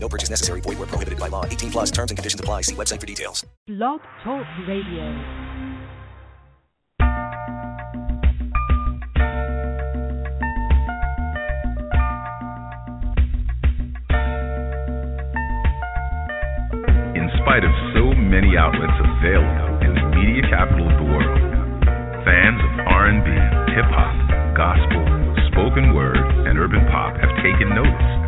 No purchase necessary. Void where prohibited by law. 18 plus terms and conditions apply. See website for details. Blog Talk Radio. In spite of so many outlets available in the media capital of the world, fans of R&B, hip hop, gospel, spoken word, and urban pop have taken notice of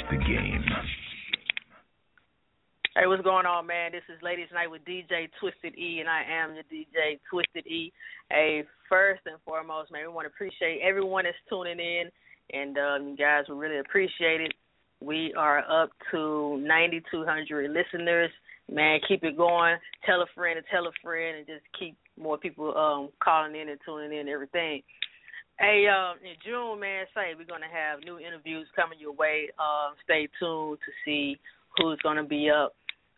Hey, what's going on, man? This is Ladies Night with DJ Twisted E, and I am your DJ Twisted E. Hey, first and foremost, man, we want to appreciate everyone that's tuning in, and um, you guys, we really appreciate it. We are up to 9,200 listeners. Man, keep it going. Tell a friend and tell a friend, and just keep more people um, calling in and tuning in and everything. Hey, um, in June, man, say we're gonna have new interviews coming your way. Um, stay tuned to see who's gonna be up.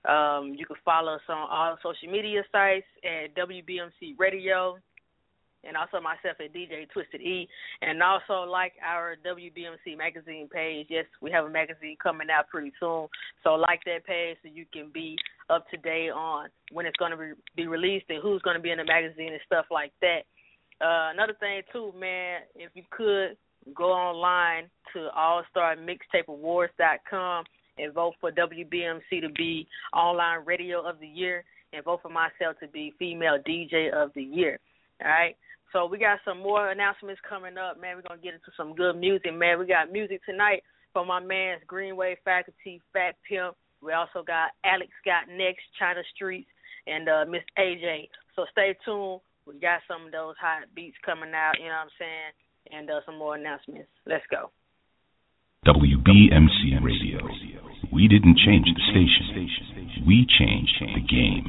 Um, you can follow us on all social media sites at WBMC Radio, and also myself at DJ Twisted E, and also like our WBMC magazine page. Yes, we have a magazine coming out pretty soon, so like that page so you can be up to date on when it's going to be released and who's going to be in the magazine and stuff like that. Uh, another thing too, man, if you could go online to AllStarMixtapeAwards.com and vote for WBMC to be Online Radio of the Year, and vote for myself to be Female DJ of the Year. All right. So we got some more announcements coming up, man. We're gonna get into some good music, man. We got music tonight from my man's Greenway Faculty, Fat Pimp. We also got Alex got next, China Streets, and uh, Miss AJ. So stay tuned. We got some of those hot beats coming out, you know what I'm saying, and uh, some more announcements. Let's go. Radio. We didn't change the station. We changed the game.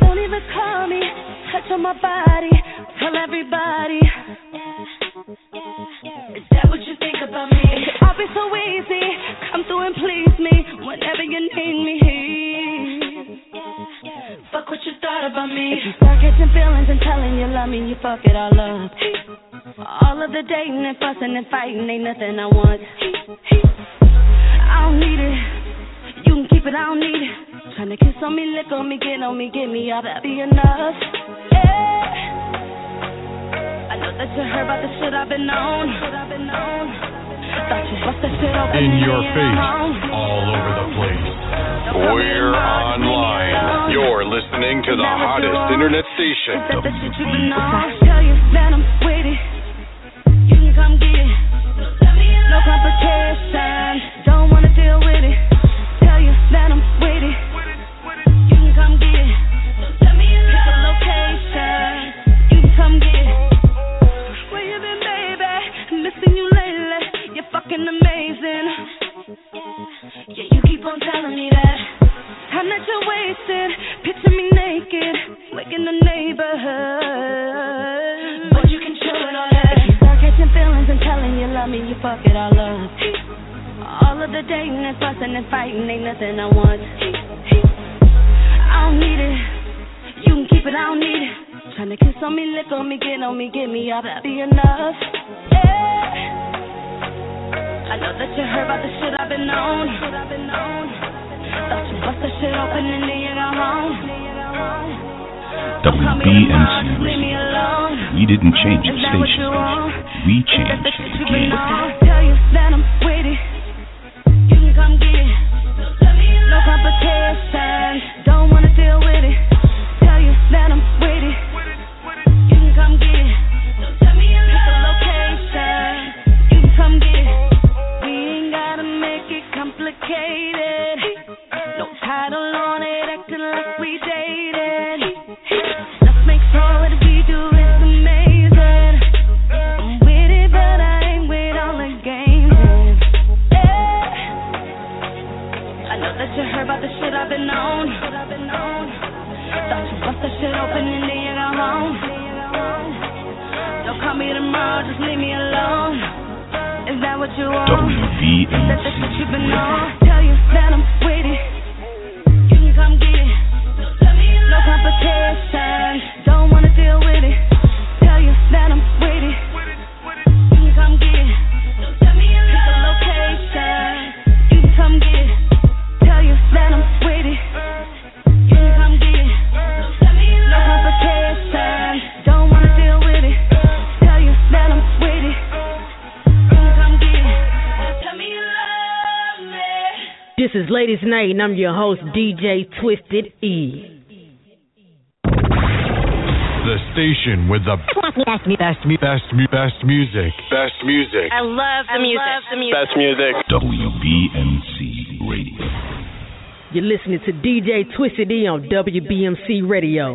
Don't even call me, touch on my body, tell everybody. Is that what you think about me? I'll be so easy, come through and please me whenever you need me. Fuck what you thought about me. If you start catching feelings and telling you love me, you fuck it all up. All of the dating and fussing and fighting ain't nothing I want. I don't need it. You can keep it, I don't need it. Trying to kiss on me, lick on me, get on me, get me that be enough. Yeah. I know that you heard about the shit I've been on. Thought you bust that shit open In your face, all over the place. We're online. You're listening to the hottest internet station. Ladies Night, and I'm your host, DJ Twisted E. The station with the best, best, best, best music. Best music. I love the, I music. Love the music. Best music. WBMC Radio. You're listening to DJ Twisted E on WBMC Radio.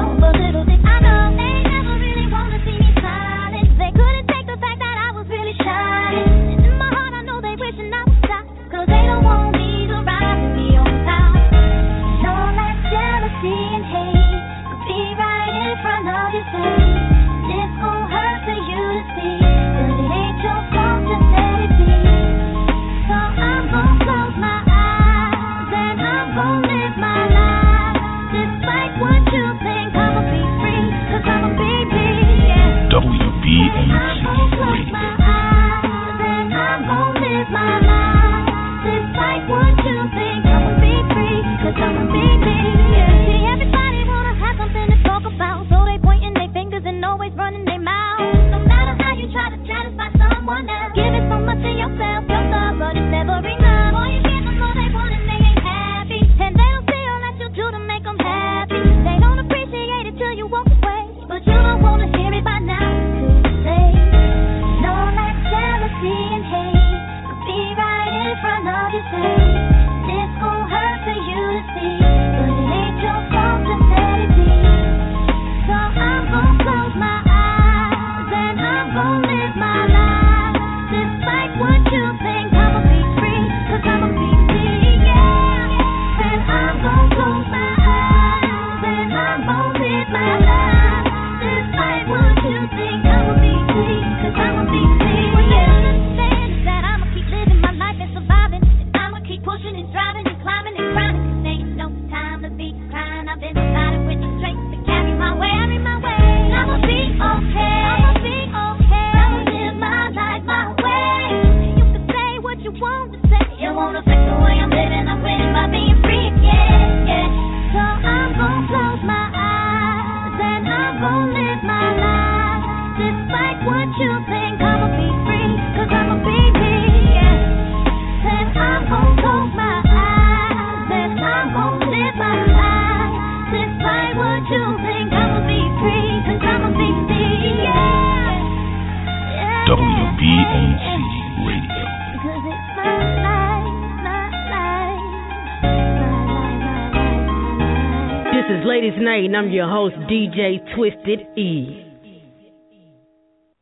DJ Twisted E.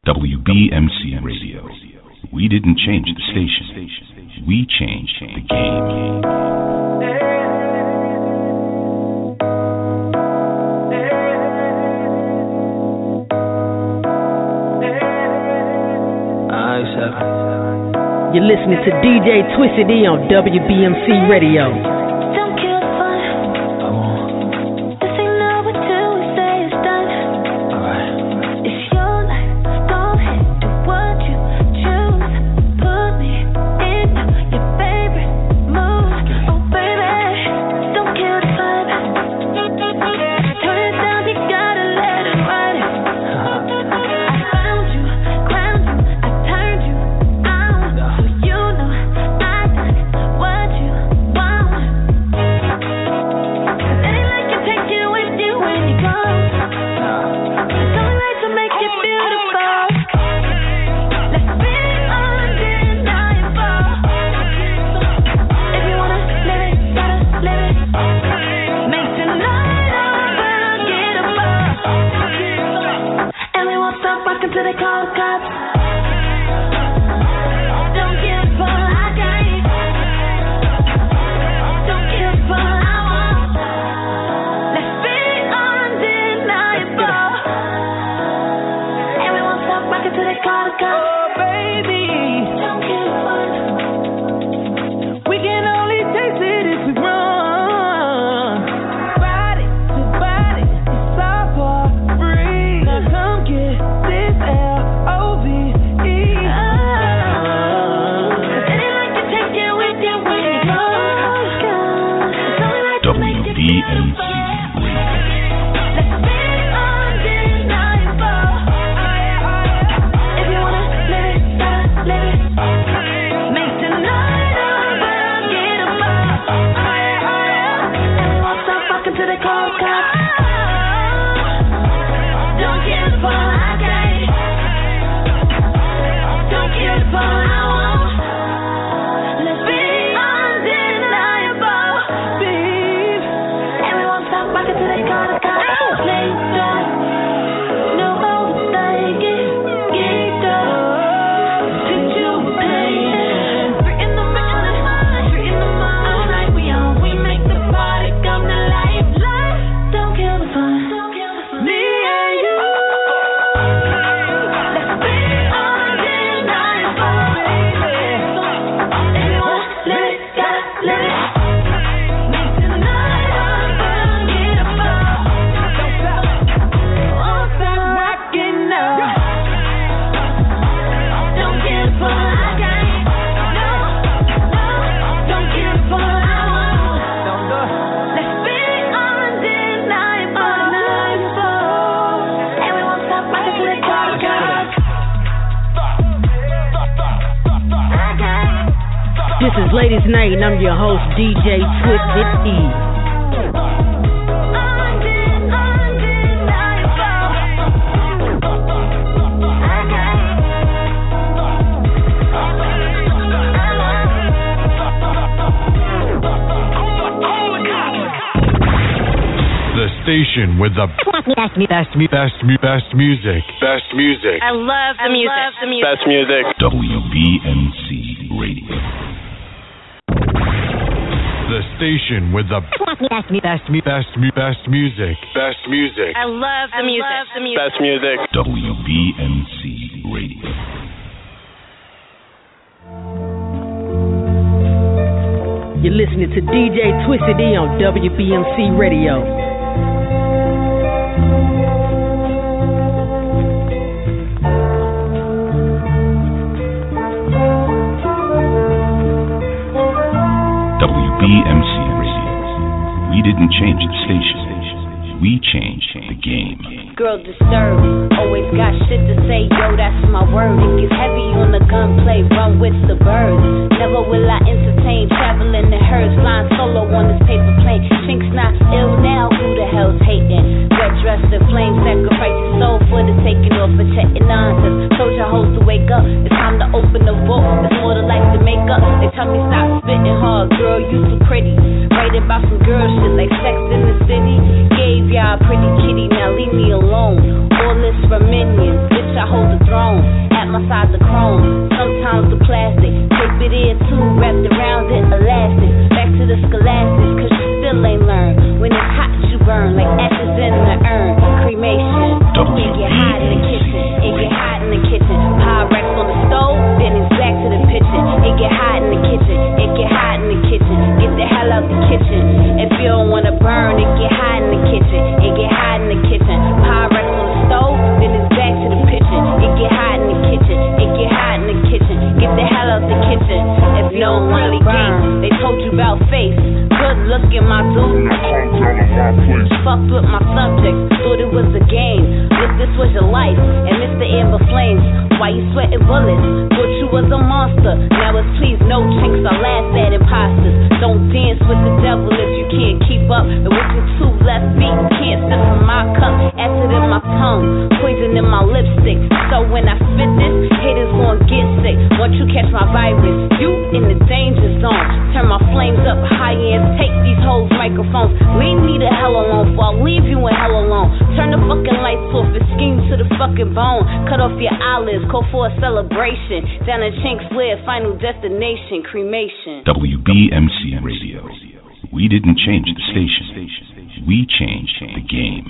WBMCM Radio. We didn't change the station, we changed the game. You're listening to DJ Twisted E on WBMC Radio. Best, best, best best music. Best music. I love the I music. Love the music. Best music. WBMC station with the best, best, best, best music. Best music. I love the I music. Love the music. Best music. WBMC Radio. You're listening to DJ Twisted E on WBMC Radio. BMC Radio. We didn't change the station. We changed the game. Girl disturbed, always got shit to say, yo, that's my word. It gets heavy on the gunplay, run with the birds. Never will I entertain traveling in herds, flying solo on this paper plane. Chinks not ill now, who the hell's hating? Dressed in flame, sacrifice your soul for the taking off checking nonsense. Told your hoes to wake up, it's time to open the book. There's more to life to make up. They tell me stop spitting hard, girl, you too pretty. Writing about some girl shit like sex in the city. Gave y'all pretty kitty, now leave me alone. All this for minions, bitch, I hold the throne. At my side, the chrome, sometimes the plastic. Tape it in too, wrapped around it, elastic. Back to the scholastics, cause you still ain't learned. When it's hot, burn like ashes in the urn. Cremation. It get hot in the kitchen. It get hot in the kitchen. Pyrex on the stove, then it's back to the pitching. It get hot in the kitchen. It get hot in the kitchen. Get the hell out the kitchen. If you don't wanna burn, it get hot in the kitchen. It get hot in the kitchen. Pyrex on the stove, then it's back to the pitching. It get hot in the kitchen. It get hot in the kitchen. Get the hell out the kitchen. If you don't wanna burn, they told you about face fucking my dude. Fucked with my subjects, thought it was a game. If this was your life, and Mr. Amber Flames, why you sweating bullets? Thought you was a monster. Now it's please no chinks, I laugh at imposters. Don't dance with the devil if you can't keep up. And with your two left feet, can't sip from my cup. Acid in my tongue, poison in my lipstick. So when I spit this, haters gon' get sick. Once you catch my virus, you in the danger zone. Turn my flames up high and take these hoes microphones. Leave me the hell alone, for I'll leave you in hell alone. Turn the fucking lights off and scheme to the fucking bone. Cut off your eyelids, call for a celebration. Down in Chinks Live, final destination, cremation. WBMC Radio. We didn't change the station. We changed the game.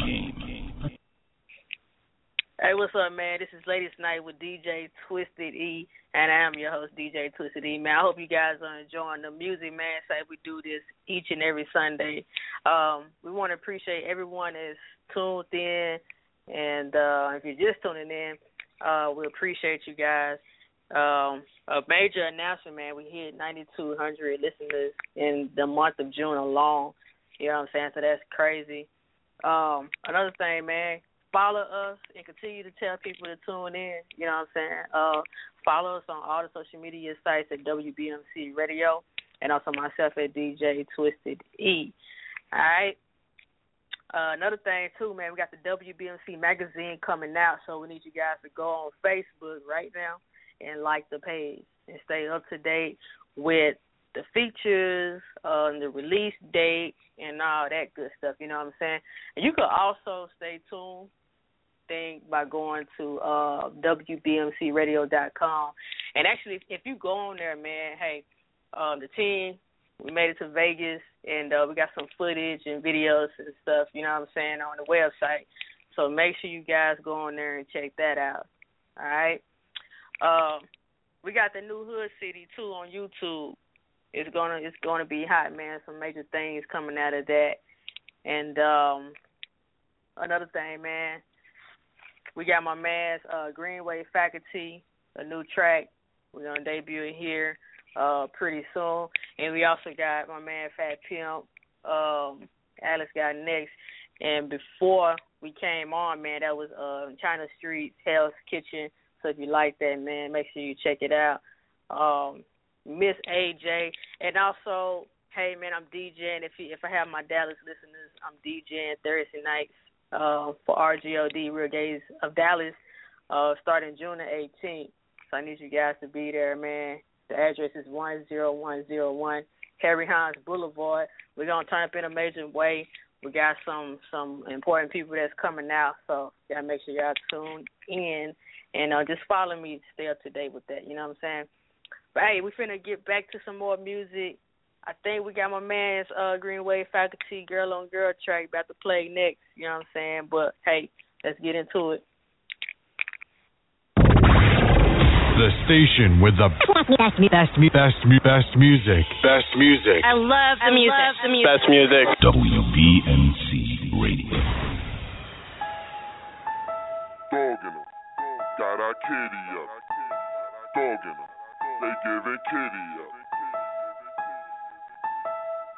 Hey, what's up, man? This is Ladies Night with DJ Twisted E, and I am your host, DJ Twisted E. Man, I hope you guys are enjoying the music, man. Say we do this each and every Sunday. Um, we want to appreciate everyone that's tuned in, and uh, if you're just tuning in, uh, we appreciate you guys. Um, a major announcement, man. We hit 9,200 listeners in the month of June alone. You know what I'm saying? So that's crazy. Um, another thing, man follow us and continue to tell people to tune in. You know what I'm saying? Uh, follow us on all the social media sites at WBMC Radio and also myself at DJ Twisted E. All right. Uh, another thing too, man, we got the WBMC magazine coming out, so we need you guys to go on Facebook right now and like the page and stay up to date with the features, uh, the release date, and all that good stuff. You know what I'm saying? And you can also stay tuned thing by going to uh, WBMCRadio.com. And actually, if, you go on there, man, hey, um, the team, we made it to Vegas, and uh, we got some footage and videos and stuff, you know what I'm saying, on the website. So make sure you guys go on there and check that out. All right. Um, we got the new Hood City too on YouTube. It's gonna it's gonna be hot, man. Some major things coming out of that. And um another thing, man, we got my man's uh, Greenway Faculty, a new track. We're gonna debut it here uh, pretty soon, and we also got my man Fat Pimp. Um, Alex got next, and before we came on, man, that was uh, China Street Hell's Kitchen. So if you like that, man, make sure you check it out. Um, Miss AJ, and also, hey man, I'm DJing. If you, if I have my Dallas listeners, I'm DJing Thursday nights uh, for RGOD Real Gays of Dallas uh, starting June the 18th. So I need you guys to be there, man. The address is 10101 Harry Hines Boulevard. We're gonna turn up in a major way. We got some some important people that's coming out, so gotta make sure y'all tune in and uh, just follow me to stay up to date with that. You know what I'm saying? But hey, we finna get back to some more music. I think we got my man's uh, Greenway faculty girl on girl track about to play next. You know what I'm saying? But hey, let's get into it. The station with the best, best, best, best music. Best music. I love the music. Love the music. Best music. WBMC Radio. Dogging them. Got our kitty up. Dogging them. They giving kitty up.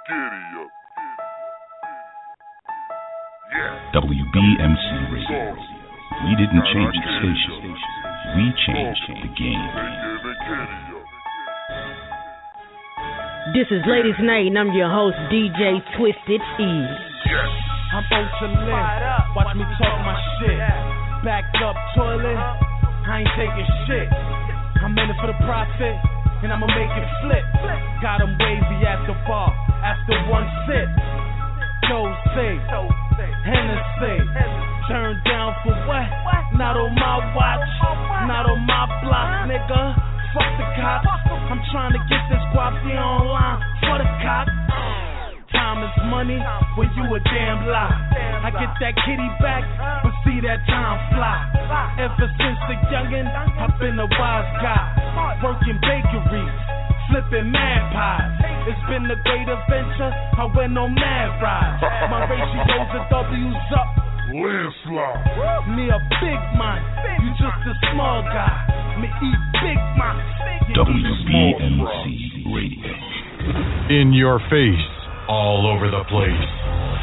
Giddy up. Yeah. WBMC Radio. We didn't change the station. We changed the game. This is Ladies Night, and I'm your host, DJ Twisted E. I'm ultra lit. Watch me talk my shit. Backed up toilet. I ain't taking shit. I'm in it for the profit, and I'ma make it flip. Got 'em wavy at the bar after one sip. Jose, Hennessy. Turned down for what? Not on my watch, not on my block, nigga. Fuck the cops. I'm trying to get this guapy online for the cop. Time is money when you a damn lie. I get that kitty back, but see that time fly. Ever since the youngin', I've been a wise guy. Working bakeries, flipping mad pies. It's been a great adventure. I went on mad rides. My ratios of W's up. Landslide. Me a big man, you just a small guy. Me eat big man. WBMC Radio. In your face, all over the place.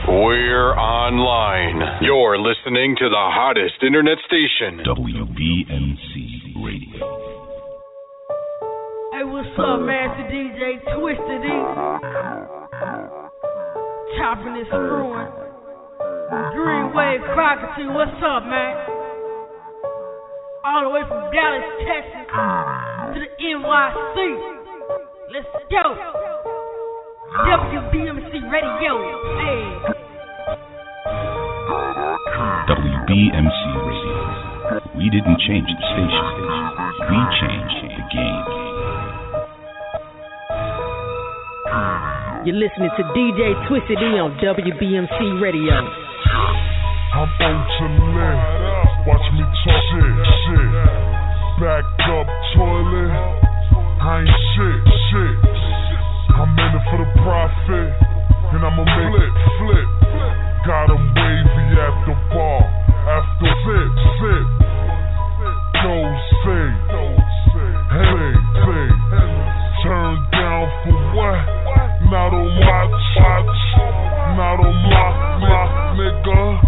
We're online. You're listening to the hottest internet station, WBMC Radio. Hey, what's up, Master DJ Twisted E? Chopping and screwing. Green Wave Faculty, what's up, man? All the way from Dallas, Texas to the NYC. Let's go. WBMC Radio. Hey. WBMC Radio. We didn't change the station. We changed the game. You're listening to DJ Twisted E on WBMC Radio. I'm on to live. Watch me talk shit, shit. Back up toilet. I ain't shit, shit. I'm in it for the profit. And I'ma make flip, flip. Got him wavy at the bar. After sip, sip. Don't say, hey, say. Turned down for what? Not on my touch. Not on my, my nigga.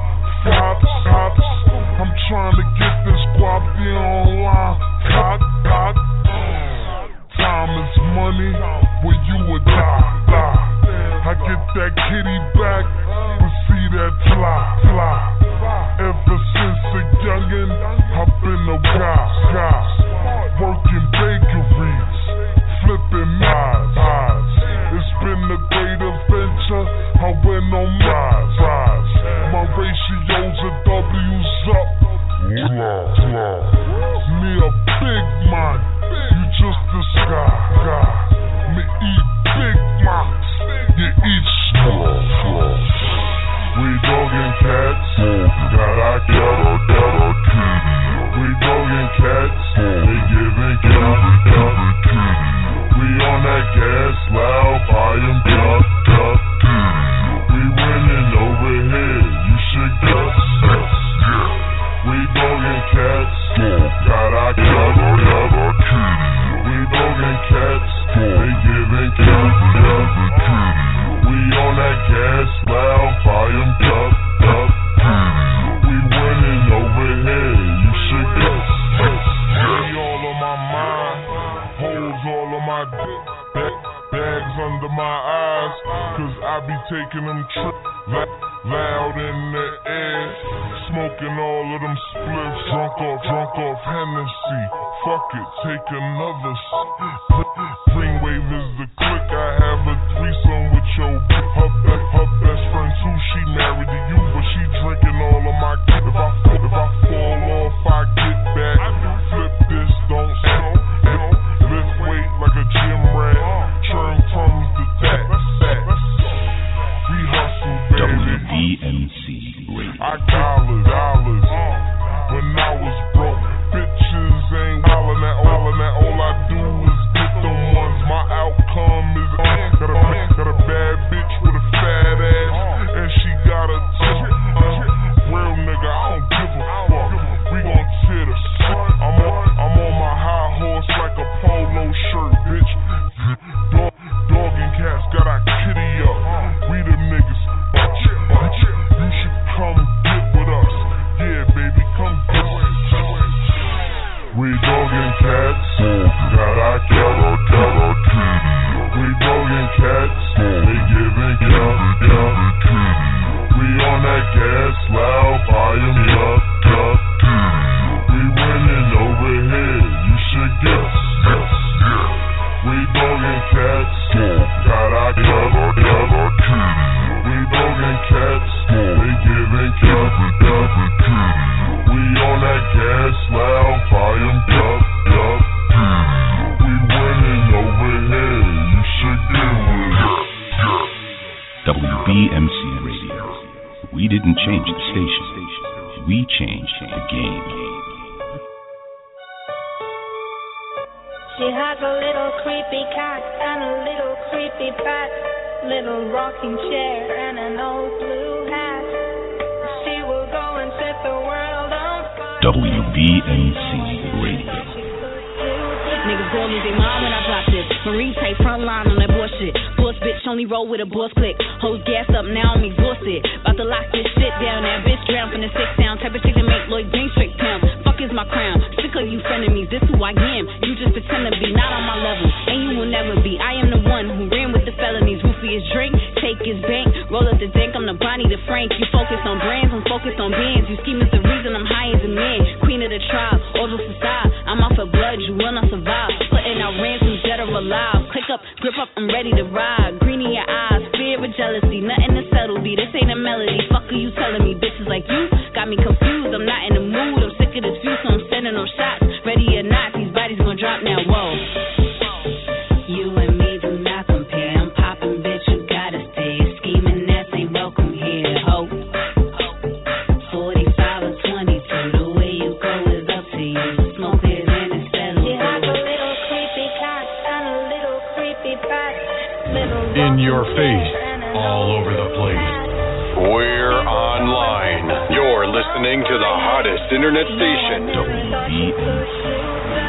Internet station.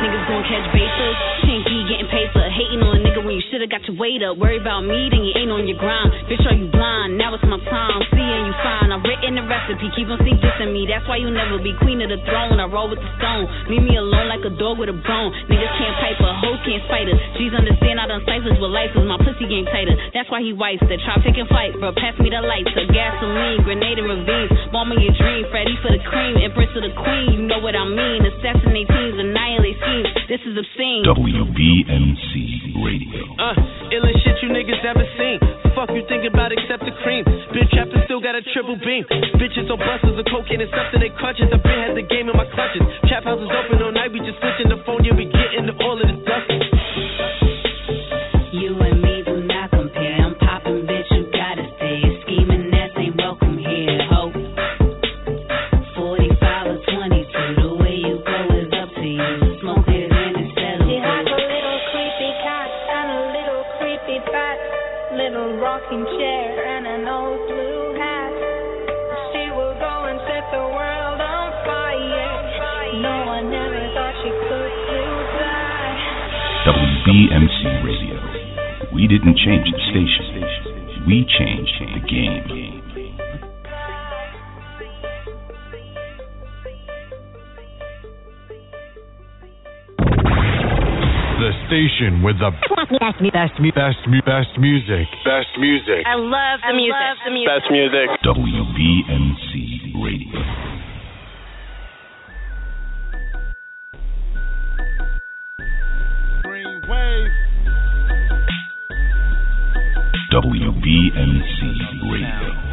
Niggas gon' catch bases. Chinky getting paper. Hating on a shoulda got your weight up. Worry about me, then you ain't on your grind. Bitch, are you blind? Now it's my time. Seeing you fine. I've written the recipe. Keep on sneak dissing me. That's why you never be queen of the throne. I roll with the stone. Leave me alone like a dog with a bone. Niggas can't pipe her. Hoes can't fight her. G's understand I done ciphers with lifeless. My pussy game tighter. That's why he wipes the traffic and fight. Bro, pass me the lights. A gasoline. Grenade and ravines. Bomb in your dream. Ready for the cream. Empress of the queen. You know what I mean. Assassinate teams. Annihilate schemes. This is obscene. WBMC Radio. Uh, illest shit you niggas ever seen. Fuck you think about except the cream. Trapped and still got a triple beam. Bitches on buses and cocaine and stuff to their crutches. I been had the game in my clutches. Trap houses open all night. We just switching the phone. Yeah, we didn't change the station. We changed the game. The station with the best, best, best, best music. Best music. I love the music. the music. Best music. WBMC Radio. WBMC Radio.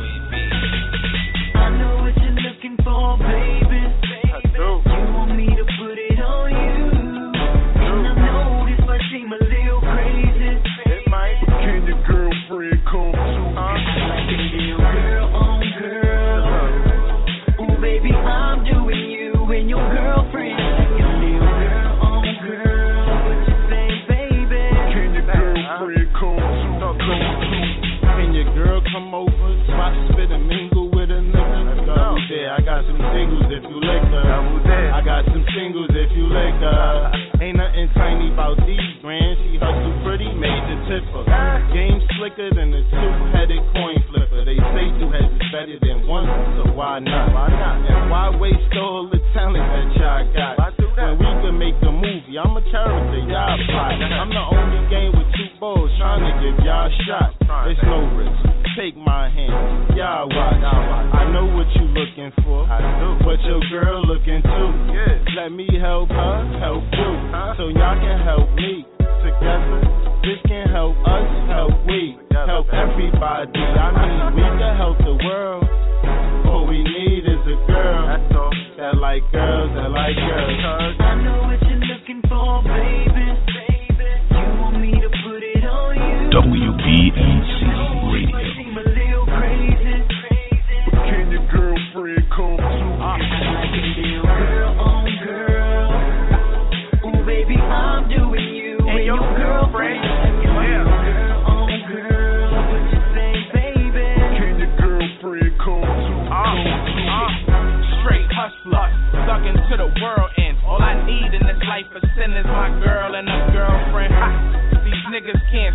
If you lick her. Ain't nothing tiny about these brands. She hustle pretty, made the tipper. Game slicker than a two-headed coin flipper. They say two heads is better than one, so why not? Why not? And why waste all the talent that y'all got? When we can make a movie, I'm a character, y'all plot. I'm the only game with two balls trying to give y'all a shot. It's no risk. Take my hand, y'all. I know what you looking for, but your girl looking too. Let me help her, help you, so y'all can help me. Together, this can help us, help we, help everybody. I mean, we can help the world. What we need is a girl that like girls, that like girls. I know what you're looking for, baby. You want me to put it on you. WBMC the world and All I need in this life of sin is my girl and a girlfriend. Ha! These niggas can't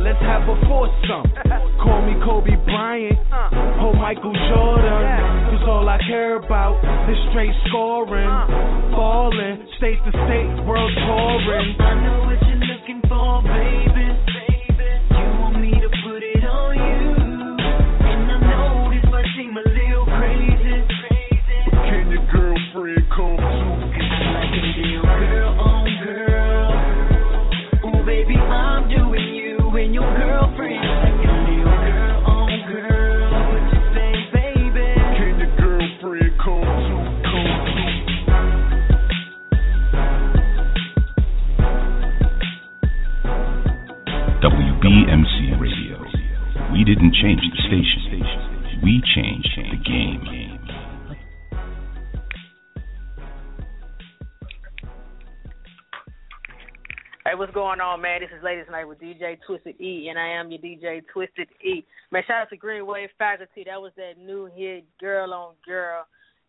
let's have a foursome. Call me Kobe Bryant, oh Michael Jordan. Cause all I care about is straight scoring, falling, state to state, world touring. I know what you're looking for, baby. Didn't change the station. We changed the game. Hey, what's going on, man? This is Ladies Night with DJ Twisted E, and I am your DJ Twisted E. Man, shout out to Green Wave Faculty. That was that new hit, Girl on Girl.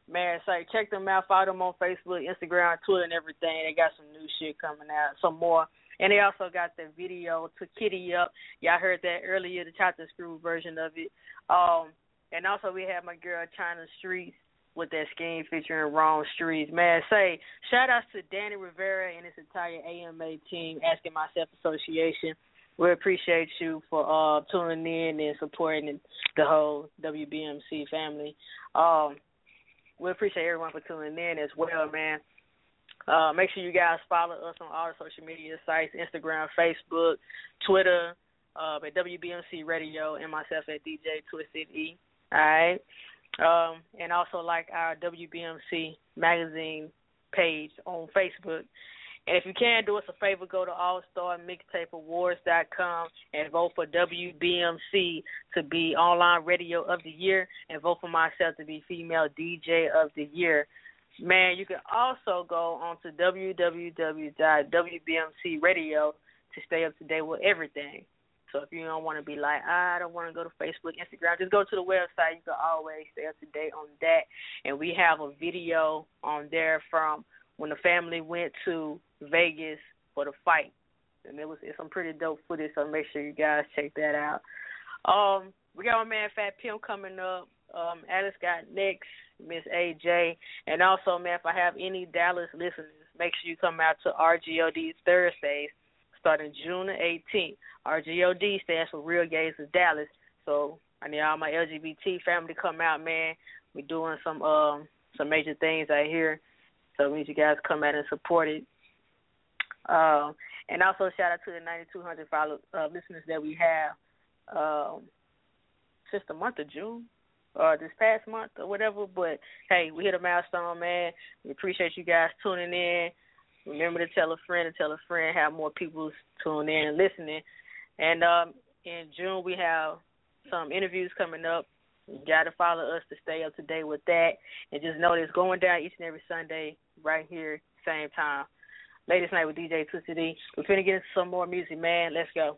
Man, so check them out. Follow them on Facebook, Instagram, Twitter, and everything. They got some new shit coming out, some more. And they also got the video to Kitty Up. Y'all heard that earlier, the Chopper Screw version of it. Um, and also we have my girl China Streets with that scheme featuring Wrong Streets. Man, say shout outs to Danny Rivera and his entire AMA team, Asking Myself Association. We appreciate you for uh tuning in and supporting the whole WBMC family. Um, we appreciate everyone for tuning in as well, man. Uh, make sure you guys follow us on all the social media sites, Instagram, Facebook, Twitter, uh, at WBMC Radio, and myself at DJ Twisted E. All right. Um, and also like our WBMC magazine page on Facebook. And if you can do us a favor, go to AllStarMixtapeAwards.com and vote for WBMC to be Online Radio of the Year, and vote for myself to be Female DJ of the Year. Man, you can also go on to www.wbmcradio to stay up to date with everything. So if you don't want to be like, I don't want to go to Facebook, Instagram, just go to the website. You can always stay up to date on that. And we have a video on there from when the family went to Vegas for the fight. And it was it's some pretty dope footage, so make sure you guys check that out. Um, we got my man Fat Pimp coming up. Um, Alex got next, Miss AJ. And also, man, if I have any Dallas listeners, make sure you come out to RGOD Thursdays starting June the 18th. RGOD stands for Real Gays of Dallas. So I need all my LGBT family to come out, man. We're doing some um some major things out here. So we need you guys to come out and support it. Um, and also shout out to the 9200 follow uh, listeners that we have. Um, since the month of June or this past month or whatever. But hey, we hit a milestone, man. We appreciate you guys tuning in. Remember to tell a friend and tell a friend. Have more people tune in and listening. And um, in June we have some interviews coming up. You got to follow us to stay up to date with that. And just know it's going down each and every Sunday right here, same time. Ladies Night with DJ Twisted E. We're finna get into some more music, man. Let's go.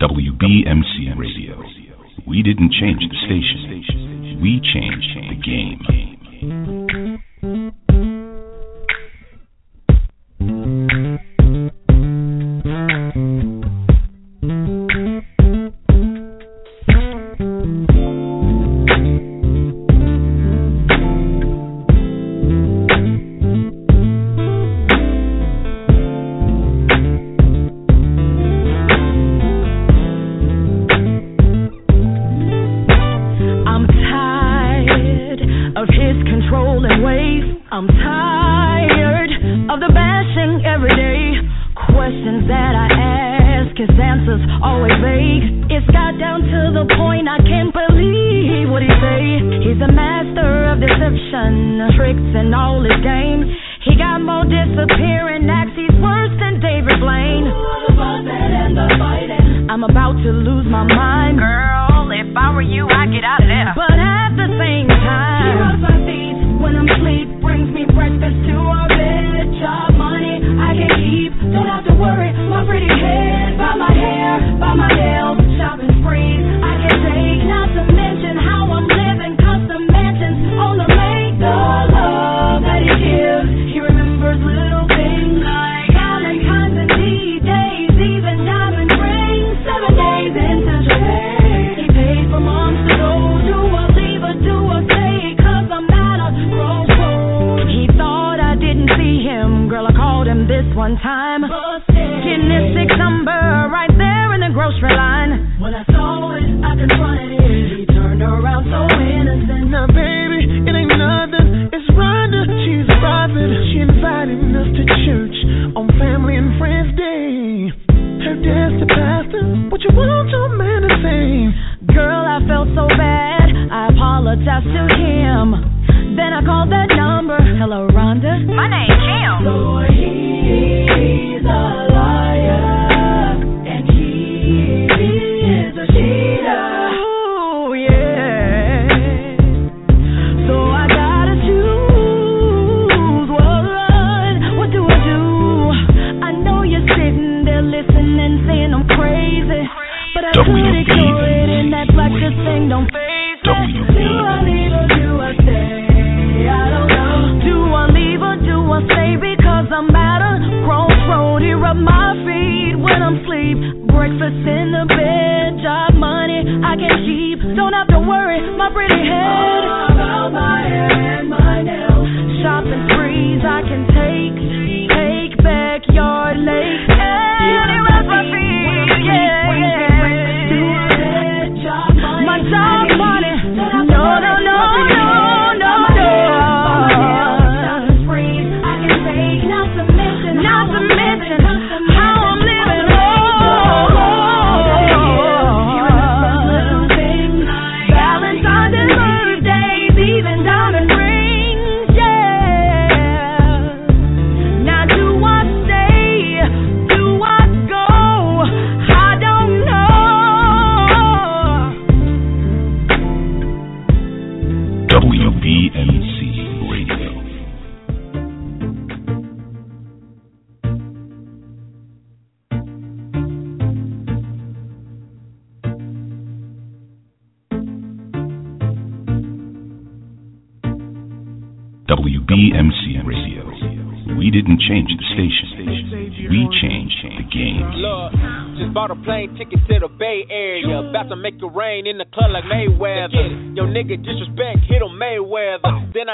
WBMC. We didn't change the station. We changed the game. Breakfast in the bed, job money I can keep. Don't have to worry, my pretty head. All About my hair and my nails. Shopping sprees I can. Take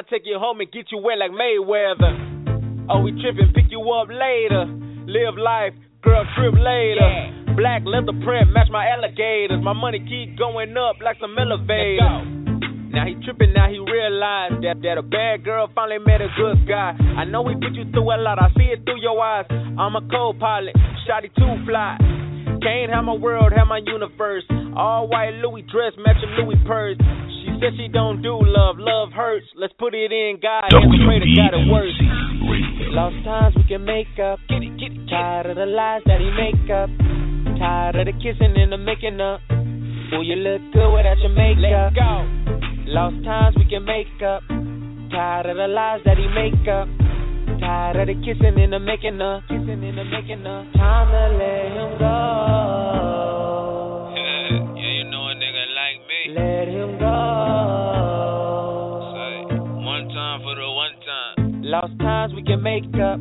Mayweather. Then I take you home and get you wet like Mayweather. Oh, we trippin', pick you up later. Live life, girl, trip later. Black leather print, match my alligators. My money keep going up like some elevators. Now he trippin', now he realized that, that a bad girl finally met a good guy. I know we put you through a lot, I see it through your eyes. I'm a co pilot, shotty too fly. Cocaine had my world, had my universe. All white Louis dress, matching Louis purse. She said she don't do love, love hurts. Let's put it in God, and pray to God it works. Lost times we can make up. Get it, get it, Tired of the lies that he make up. Tired of the kissing and the making up. Ooh, you look good without your makeup. Let's go. Lost times we can make up. Tired of the lies that he make up. Tired of the kissing and the making up. Kissing and the making up. Time to let him go. Lost times we can make up.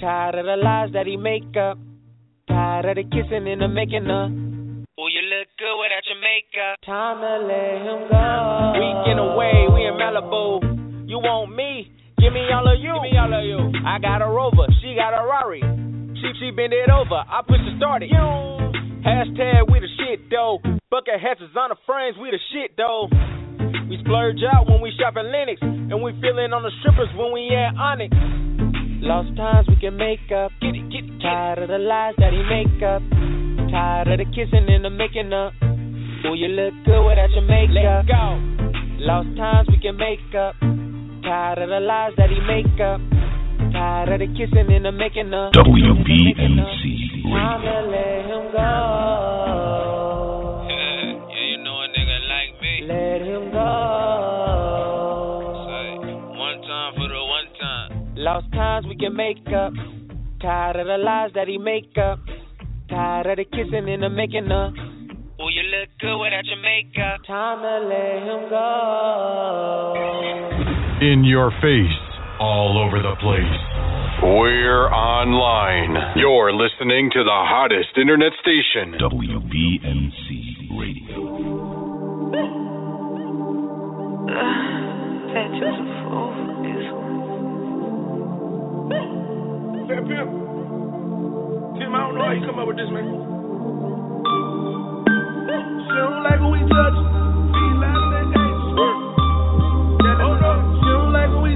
Tired of the lies that he make up. Tired of the kissing and the making up. Oh, you look good without your makeup. Time to let him go. Weekend away, we in Malibu. You want me? Give me all of you. Give me all of you. I got a Rover, she got a Rari. She she bend it over, I push the started. Hashtag we the shit though. Bucket hats is on the frames, we the shit though. We splurge out when we shop at Lennox, and we feeling on the strippers when we at Onyx. Lost times we can make up. Get it, get it, Tired of the lies that he make up. Tired of the kissing and the making up. Ooh, you look good without your makeup. Let's go. Lost times we can make up. Tired of the lies that he make up. Tired of the kissing and the making up. WBMC Time to let him go. Lost times we can make up. Tired of the lies that he make up. Tired of the kissing and the making up. Ooh, you look good without your makeup. Time to let him go. In your face, all over the place. We're online. You're listening to the hottest internet station. WBMC Radio. Fat Joseph fool for this one. Fat Pimp. Tim, I don't know how you come up with this, man. She don't like when we. Be loud she don't like when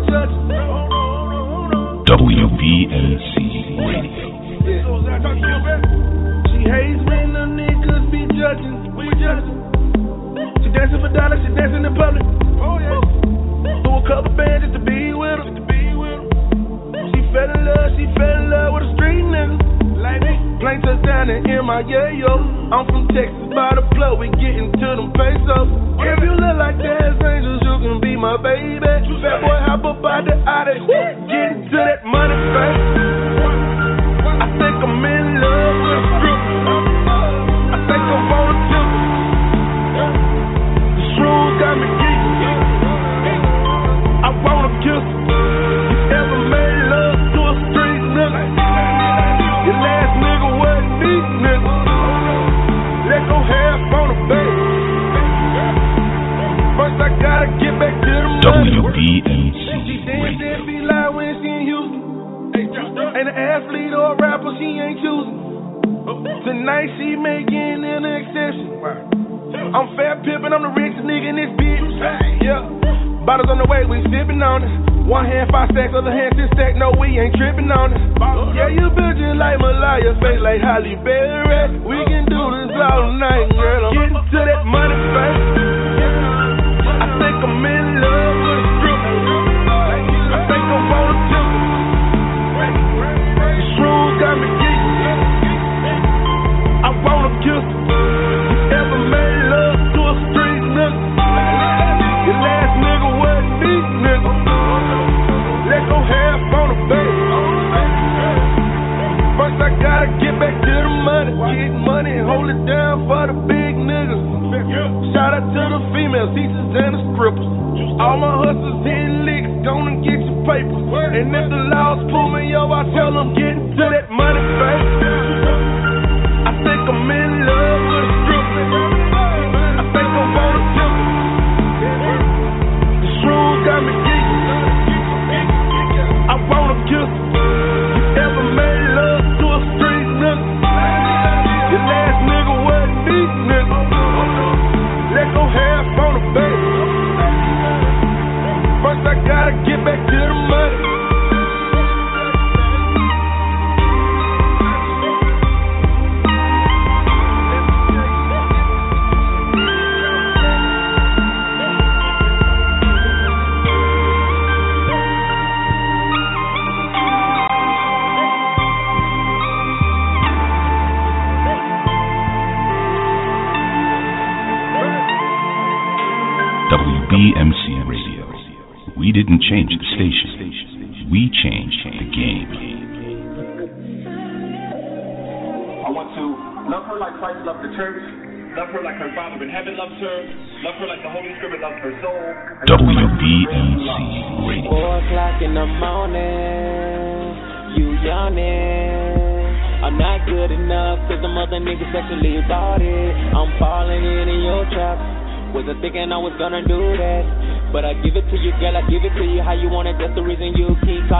to the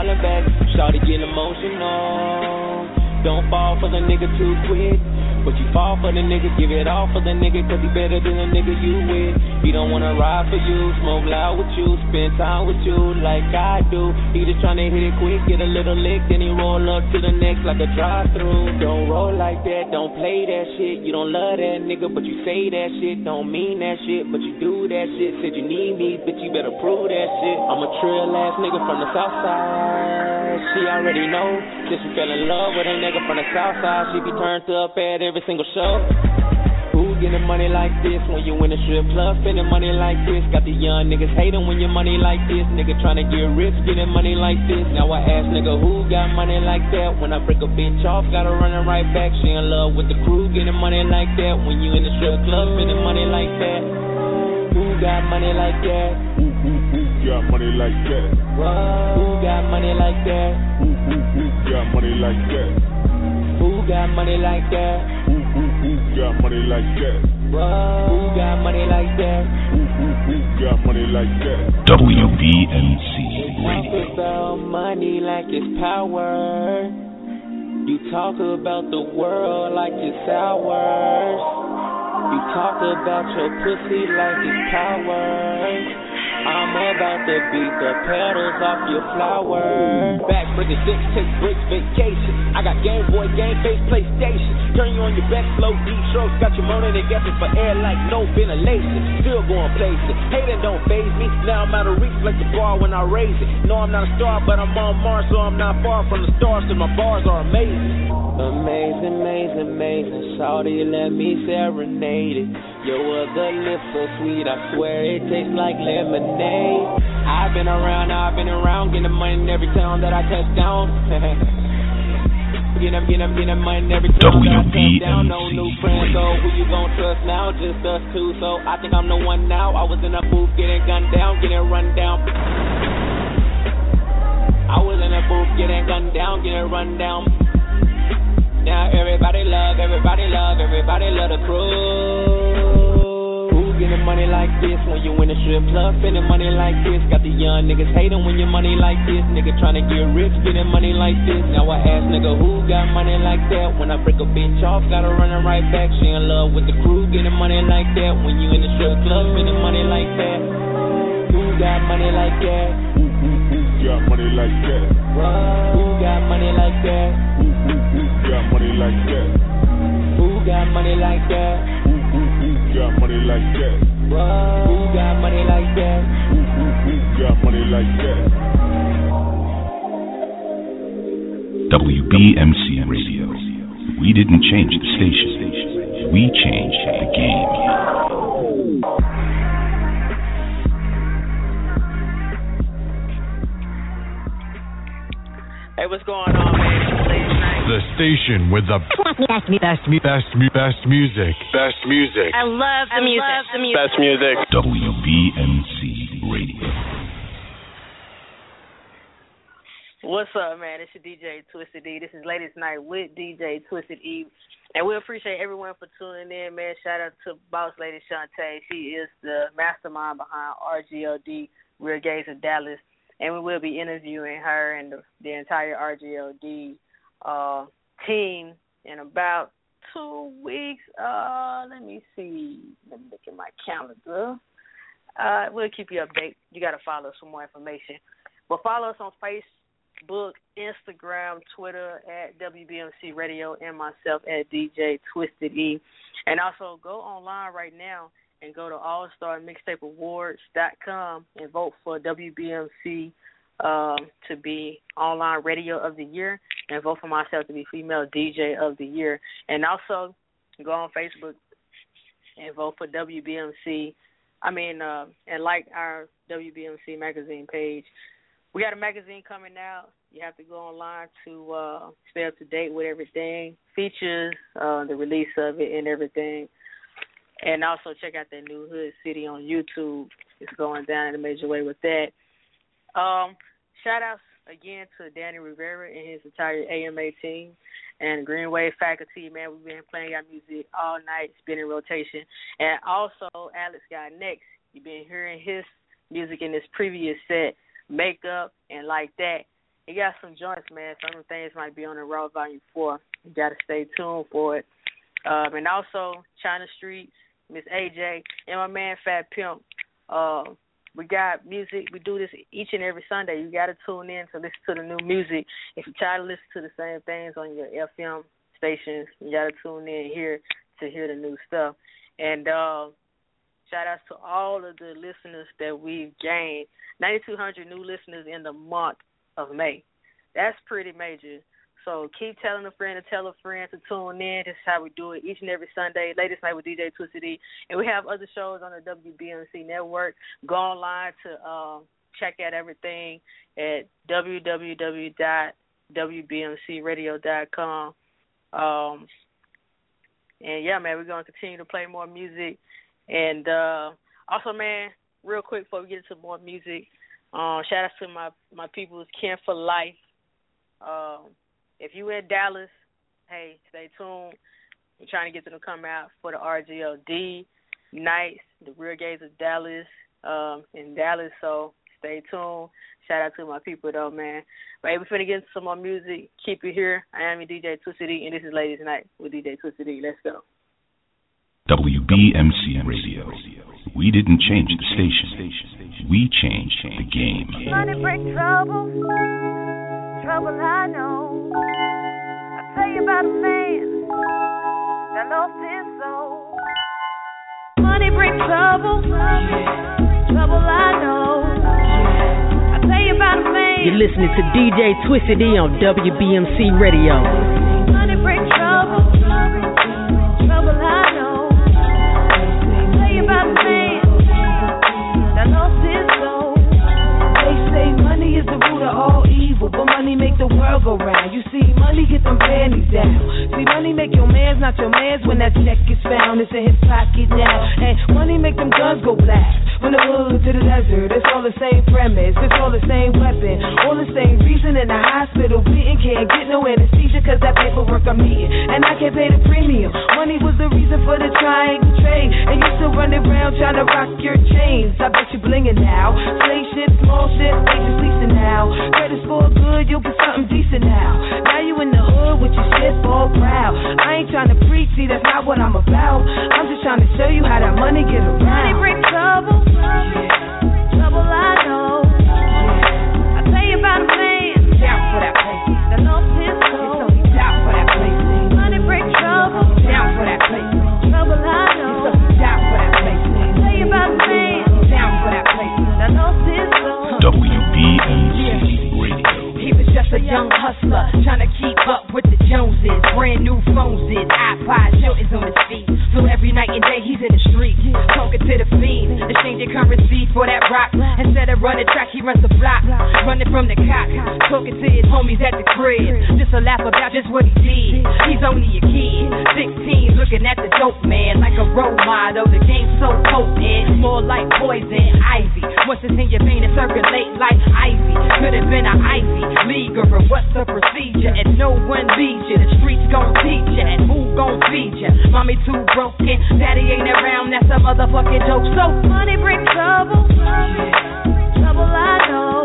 calling back. Started getting emotional. Don't fall for the nigga too quick. Fall for the nigga, give it all for the nigga, cause he better than the nigga you with. He don't wanna ride for you, smoke loud with you, spend time with you like I do. He just tryna hit it quick, get a little lick, then he roll up to the next like a drive through. Don't roll like that, don't play that shit. You don't love that nigga, but you say that shit. Don't mean that shit, but you do that shit. Said you need me, bitch, you better prove that shit. I'm a trill ass nigga from the south side. She already know. Since she fell in love with a nigga from the south side, she be turned up at every single show. Who getting money like this when you in a strip club spending money like this? Got the young niggas hating when your money like this. Nigga trying to get rich, getting money like this. Now I ask nigga who got money like that? When I break a bitch off, gotta run it right back. She in love with the crew, getting money like that. When you in the strip club spending money like that. Who got money like that? Who, who, who got money like that? Who got money like that? Who, who, who got money like that? Who got money like that? Who, who, who got money like that? Who got money like that? Who, who, who got money like that? WBMC Radio. Talk about money like it's power. You talk about the world like it's ours. You talk about your pussy like it's power. I'm about to beat the petals off your flower. Back breaking six, take breaks, vacation. I got Game Boy, Game Face, PlayStation. Turn you on your back, slow deep strokes. Got you moaning and gasping for air like no ventilation. Still going places. Hater don't phase me. Now I'm out of reach like the bar when I raise it. No, I'm not a star, but I'm on Mars, so I'm not far from the stars. So my bars are amazing. Amazing, amazing, amazing. Shawty, let me serenade it. Your other lips so sweet, I swear it tastes like lemonade. I've been around, I've been around, getting money every town that I touch down. Get them, get them, get them money every that I touch down. No new friends, so who you gon' trust now? Just us two, so I think I'm the one now. I was in a booth getting gunned down, getting run down. I was in a booth getting gunned down, getting run down. Now everybody love, everybody love, everybody love the crew. Getting money like this when you in a strip club spending money like this? Got the young niggas hating when your money like this. Nigga trying to get rich, getting money like this. Now I ask nigga who got money like that? When I break a bitch off, gotta run it right back. She in love with the crew, getting money like that. When you in the strip club spending money like that. Who got money like that? Who, who, who got money like that? Who got money like that? Who, who, who got money like that? Who got money like that? Got money like that? Who got money like that? Who, who, who got money like that? WBMC Radio. We didn't change the station. We changed the game. Hey, what's going on, man? It's late night. The station with the best, best, best, mu- best music. Best music. I love the music. love the music. Best music. WBMC Radio. What's up, man? It's your DJ Twisted E. This is Ladies Night with DJ Twisted E. And we appreciate everyone for tuning in, man. Shout out to Boss Lady Shantae. She is the mastermind behind RGLD Real Gays of Dallas. And we will be interviewing her and the, the entire RGLD uh, team in about two weeks. Uh, let me see. Let me look at my calendar. Uh, we'll keep you updated. You got to follow us for more information. But follow us on Facebook, Instagram, Twitter at WBMC Radio, and myself at DJ Twisted E. And also go online right now and go to AllStarMixtapeAwards.com and vote for WBMC um, to be online radio of the year, and vote for myself to be female DJ of the year. And also go on Facebook and vote for WBMC I mean, uh, and like our WBMC magazine page. We got a magazine coming out. You have to go online to uh, stay up to date with everything, features, uh, the release of it, and everything. And also check out that new Hood City on YouTube. It's going down in a major way with that. Um, shout outs again to Danny Rivera and his entire AMA team and Green Wave faculty, man. We've been playing our music all night. It's been in rotation. And also Alex got next. You've been hearing his music in this previous set, Makeup and Like That. He got some joints, man. Some things might be on the Raw Volume 4. You got to stay tuned for it. Um, and also China Streets, Miss AJ, and my man Fat Pimp. Uh, we got music. We do this each and every Sunday. You got to tune in to listen to the new music. If you try to listen to the same things on your FM stations, you got to tune in here to hear the new stuff. And uh, shout outs to all of the listeners that we've gained. 9,200 new listeners in the month of May. That's pretty major. So keep telling a friend to tell a friend to tune in. This is how we do it each and every Sunday. Ladies Night with DJ Twisted E. And we have other shows on the WBMC network. Go online to um, check out everything at www.wbmcradio.com. Um, and yeah, man, we're gonna continue to play more music. And uh, also, man, real quick before we get into more music, uh, shout out to my my people's Ken for Life. Um, if you in Dallas, hey, stay tuned. We're trying to get them to come out for the RGLD nights, the Real Gays of Dallas, um, in Dallas. So stay tuned. Shout out to my people though, man. But hey, we're finna get into some more music. Keep it here. I am your DJ Twisted E, and this is Ladies Night with DJ Twisted E. Let's go. WBMC Radio. We didn't change the station. We changed the game. Trouble, I know. I tell you about a man that lost his soul. Money bring trouble, trouble I know. I tell you about a man. You're listening to DJ Twisted E on WBMC Radio. But money make the world go round. You see, money get them panties down. See, money make your man's not your man's when that check is found. It's in his pocket now. And money make them guns go blast. From the hood to the desert, it's all the same premise. It's all the same weapon. All the same reason in the hospital. Beating can't get no anesthesia cause that paperwork I'm needing. And I can't pay the premium. Money was the reason for the triangle trade. And you still running around trying to rock your chains. I bet you blinging now. Slave shit, small shit, they just leasing now. Credit score good, you'll get something decent now. Now you in the hood with your shit all proud. I ain't trying to preach, see that's not what I'm about. I'm just trying to show you how that money get around. Money bring trouble, trouble I know. I tell you about a man Down for that place. that lost his soul. Down for that place. Money bring trouble, Down for that place. trouble I know. Down for that place. Tell you about a man Down for that place. that lost his soul. WBMC Radio. He was just a young hustler, trying to keep up with the Joneses. Brand new phones in, iPod, Jordans on his feet. So every night and day he's in the street, talking to the fiends, exchanging currency for that rock. Instead of running track, he runs the block, running from the cops, talking to his homies at the crib. Just to laugh about just what he did. He's only a kid, 16, looking at the dope man like a role model. The game's so potent, more like poison ivy. Once it's in your vein, it circulate like ivy. Could have been an ivy leaguer, but what's the procedure? And no one leads you. The streets gon' teach you, and who gon' feed you? Mommy too broken, daddy ain't around. That's a motherfucking joke. So Money bring trouble, trouble I know.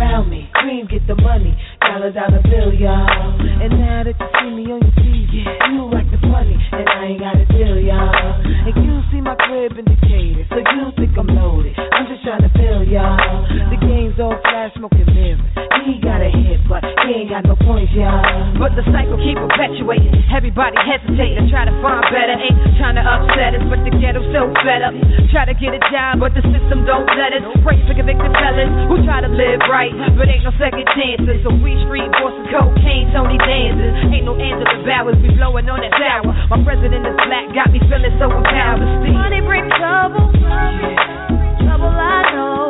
Around me. Cream get the money, dollar dollar bill, y'all. And now that you see me on your TV, you like the funny, and I ain't got a deal, y'all. And you see my crib indicator, so you think I'm loaded. I'm just trying to fill y'all. The game's all flash, smoking mirrors. He got a hit, but he ain't got no points, y'all. But the cycle keep perpetuating. Everybody hesitate to try to find better. Ain't trying to upset us, but the ghetto so fed up. Try to get a job, but the system don't let us. Race for convicted felons who try to live right, but ain't no second chances. So we street bosses, cocaine, Tony Danzas. Ain't no Angela Bowers, we blowing on that tower. My president is black, got me feeling so empowered. Money brings trouble. Trouble I know.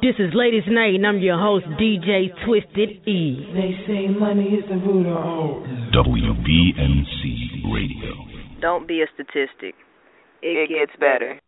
This is Ladies Night, and I'm your host, DJ Twisted E. They say money is the root of all. WBMC Radio. Don't be a statistic. It, gets better.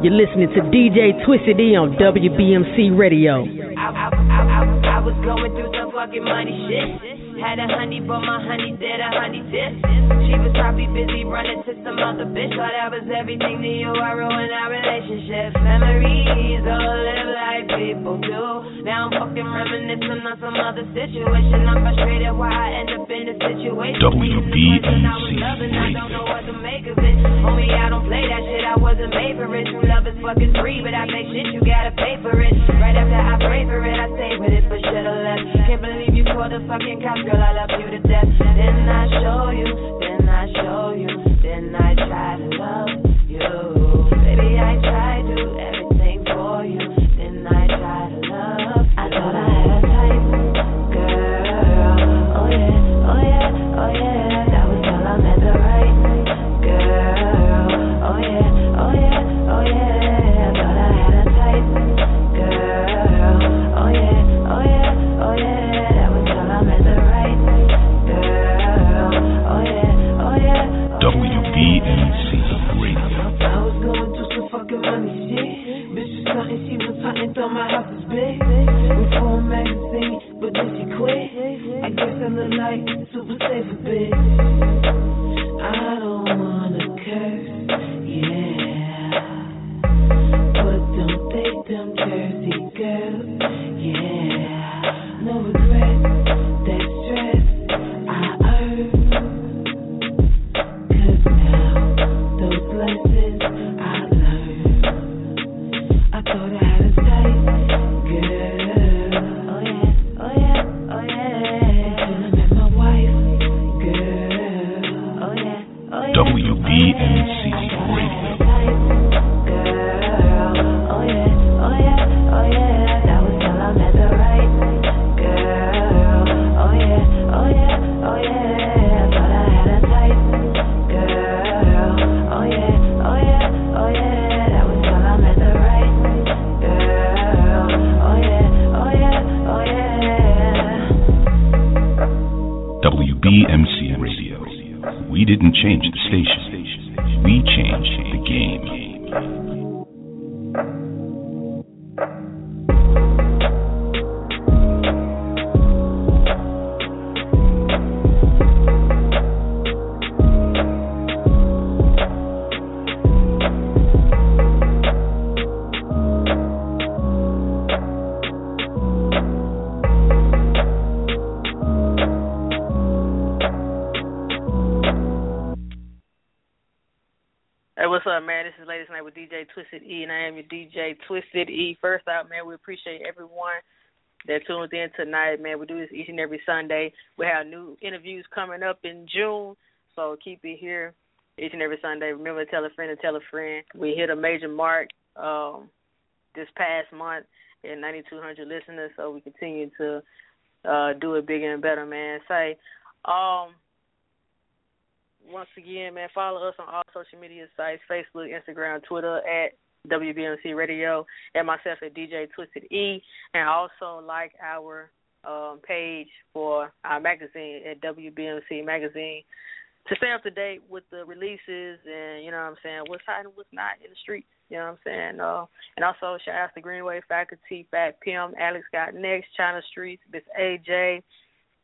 You're listening to DJ Twisted E on WBMC Radio. I, I, I, I, was going through fucking money shit. Had a honey, but my honey did a honey dip. She was probably busy running to some other bitch. Thought I was everything to you. I ruined our relationship. Memories all live like people do. Now I'm fucking reminiscing on some other situation. I'm frustrated why I end up in this situation. WBMC I don't know what to make of it. Homie, I don't play that shit. I wasn't made for it. True love is fucking free, but I make shit you gotta pay for it. Right after I pray for it, I stay with it, but should've left. Can't believe you tore the fucking cops, girl. I love you to death. Then I show you, then I show you, then I try to love you. Baby, I try to everything thought my house was big. For a magazine, but then she quit. I guess I look like super safe a bitch. I don't wanna curse, yeah. But don't they them Jersey girls, yeah. We appreciate everyone that tuned in tonight, man. We do this each and every Sunday. We have new interviews coming up in June, so keep it here each and every Sunday. Remember to tell a friend and tell a friend. We hit a major mark um, this past month at 9,200 listeners, so we continue to uh, do it bigger and better, man. Say, um, once again, man, follow us on all social media sites Facebook, Instagram, Twitter at WBMC Radio, and myself at DJ Twisted E, and also like our um, page for our magazine at WBMC Magazine. to stay up to date with the releases and you know what I'm saying what's hot and what's not in the streets. You know what I'm saying? Uh, and also shout out to Greenway Faculty, Fat Pim, Alex Got Next, China Streets, Miss AJ,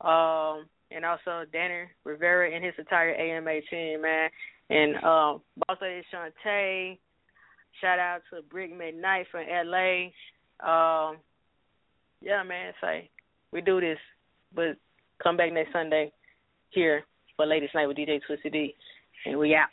um, and also Danny Rivera and his entire AMA team, man. And um, Boss Lady Shantae. Shout out to Brick McKnight from LA. Um, yeah, man, say we do this, but come back next Sunday here for Ladies Night with DJ Twisted D, and we out.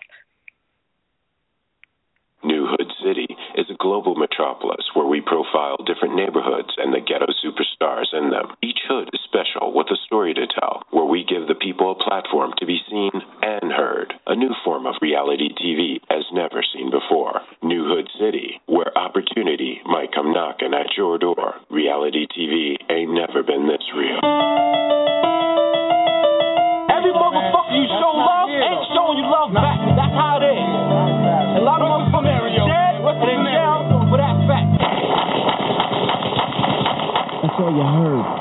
New Hood City is a global metropolis where we profile different neighborhoods and the ghetto superstars in them. Each hood is special with a story to tell, where we give the people a platform to be seen and heard. A new form of reality TV as never seen before. New Hood City, where opportunity might come knocking at your door. Reality TV ain't never been this real. That's you heard.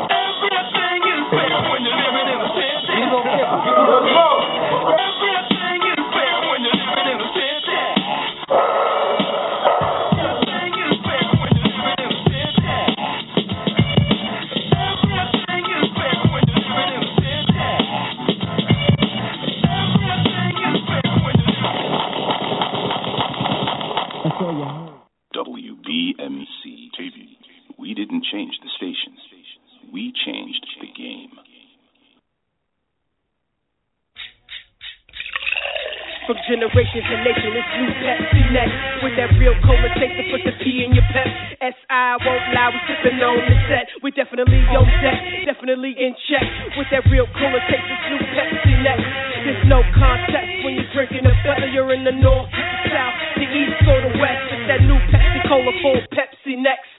From generation to nation, it's new Pepsi next. With that real cola taste to put the P in your pep. S.I. won't lie, we sipping on the set. We definitely on deck, definitely in check. With that real cola taste, it's new Pepsi next. There's no contest when you're drinking it, whether you're in the north, the south, the east, or the west. It's that new Pepsi Cola full Pepsi next.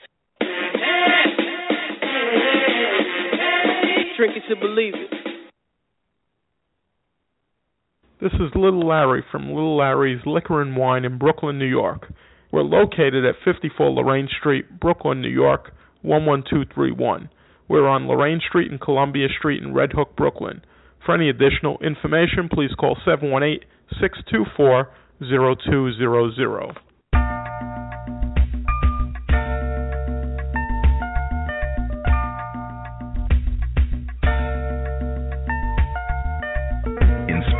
Drink it to believe it. This is Little Larry from Little Larry's Liquor and Wine in Brooklyn, New York. We're located at 54 Lorraine Street, Brooklyn, New York, 11231. We're on Lorraine Street and Columbia Street in Red Hook, Brooklyn. For any additional information, please call 718 624 0200.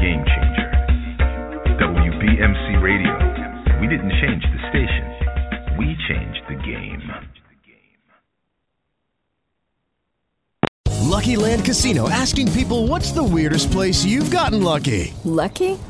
Game Changer. WBMC Radio. We didn't change the station. We changed the game. Lucky Land Casino asking people what's the weirdest place you've gotten lucky? Lucky?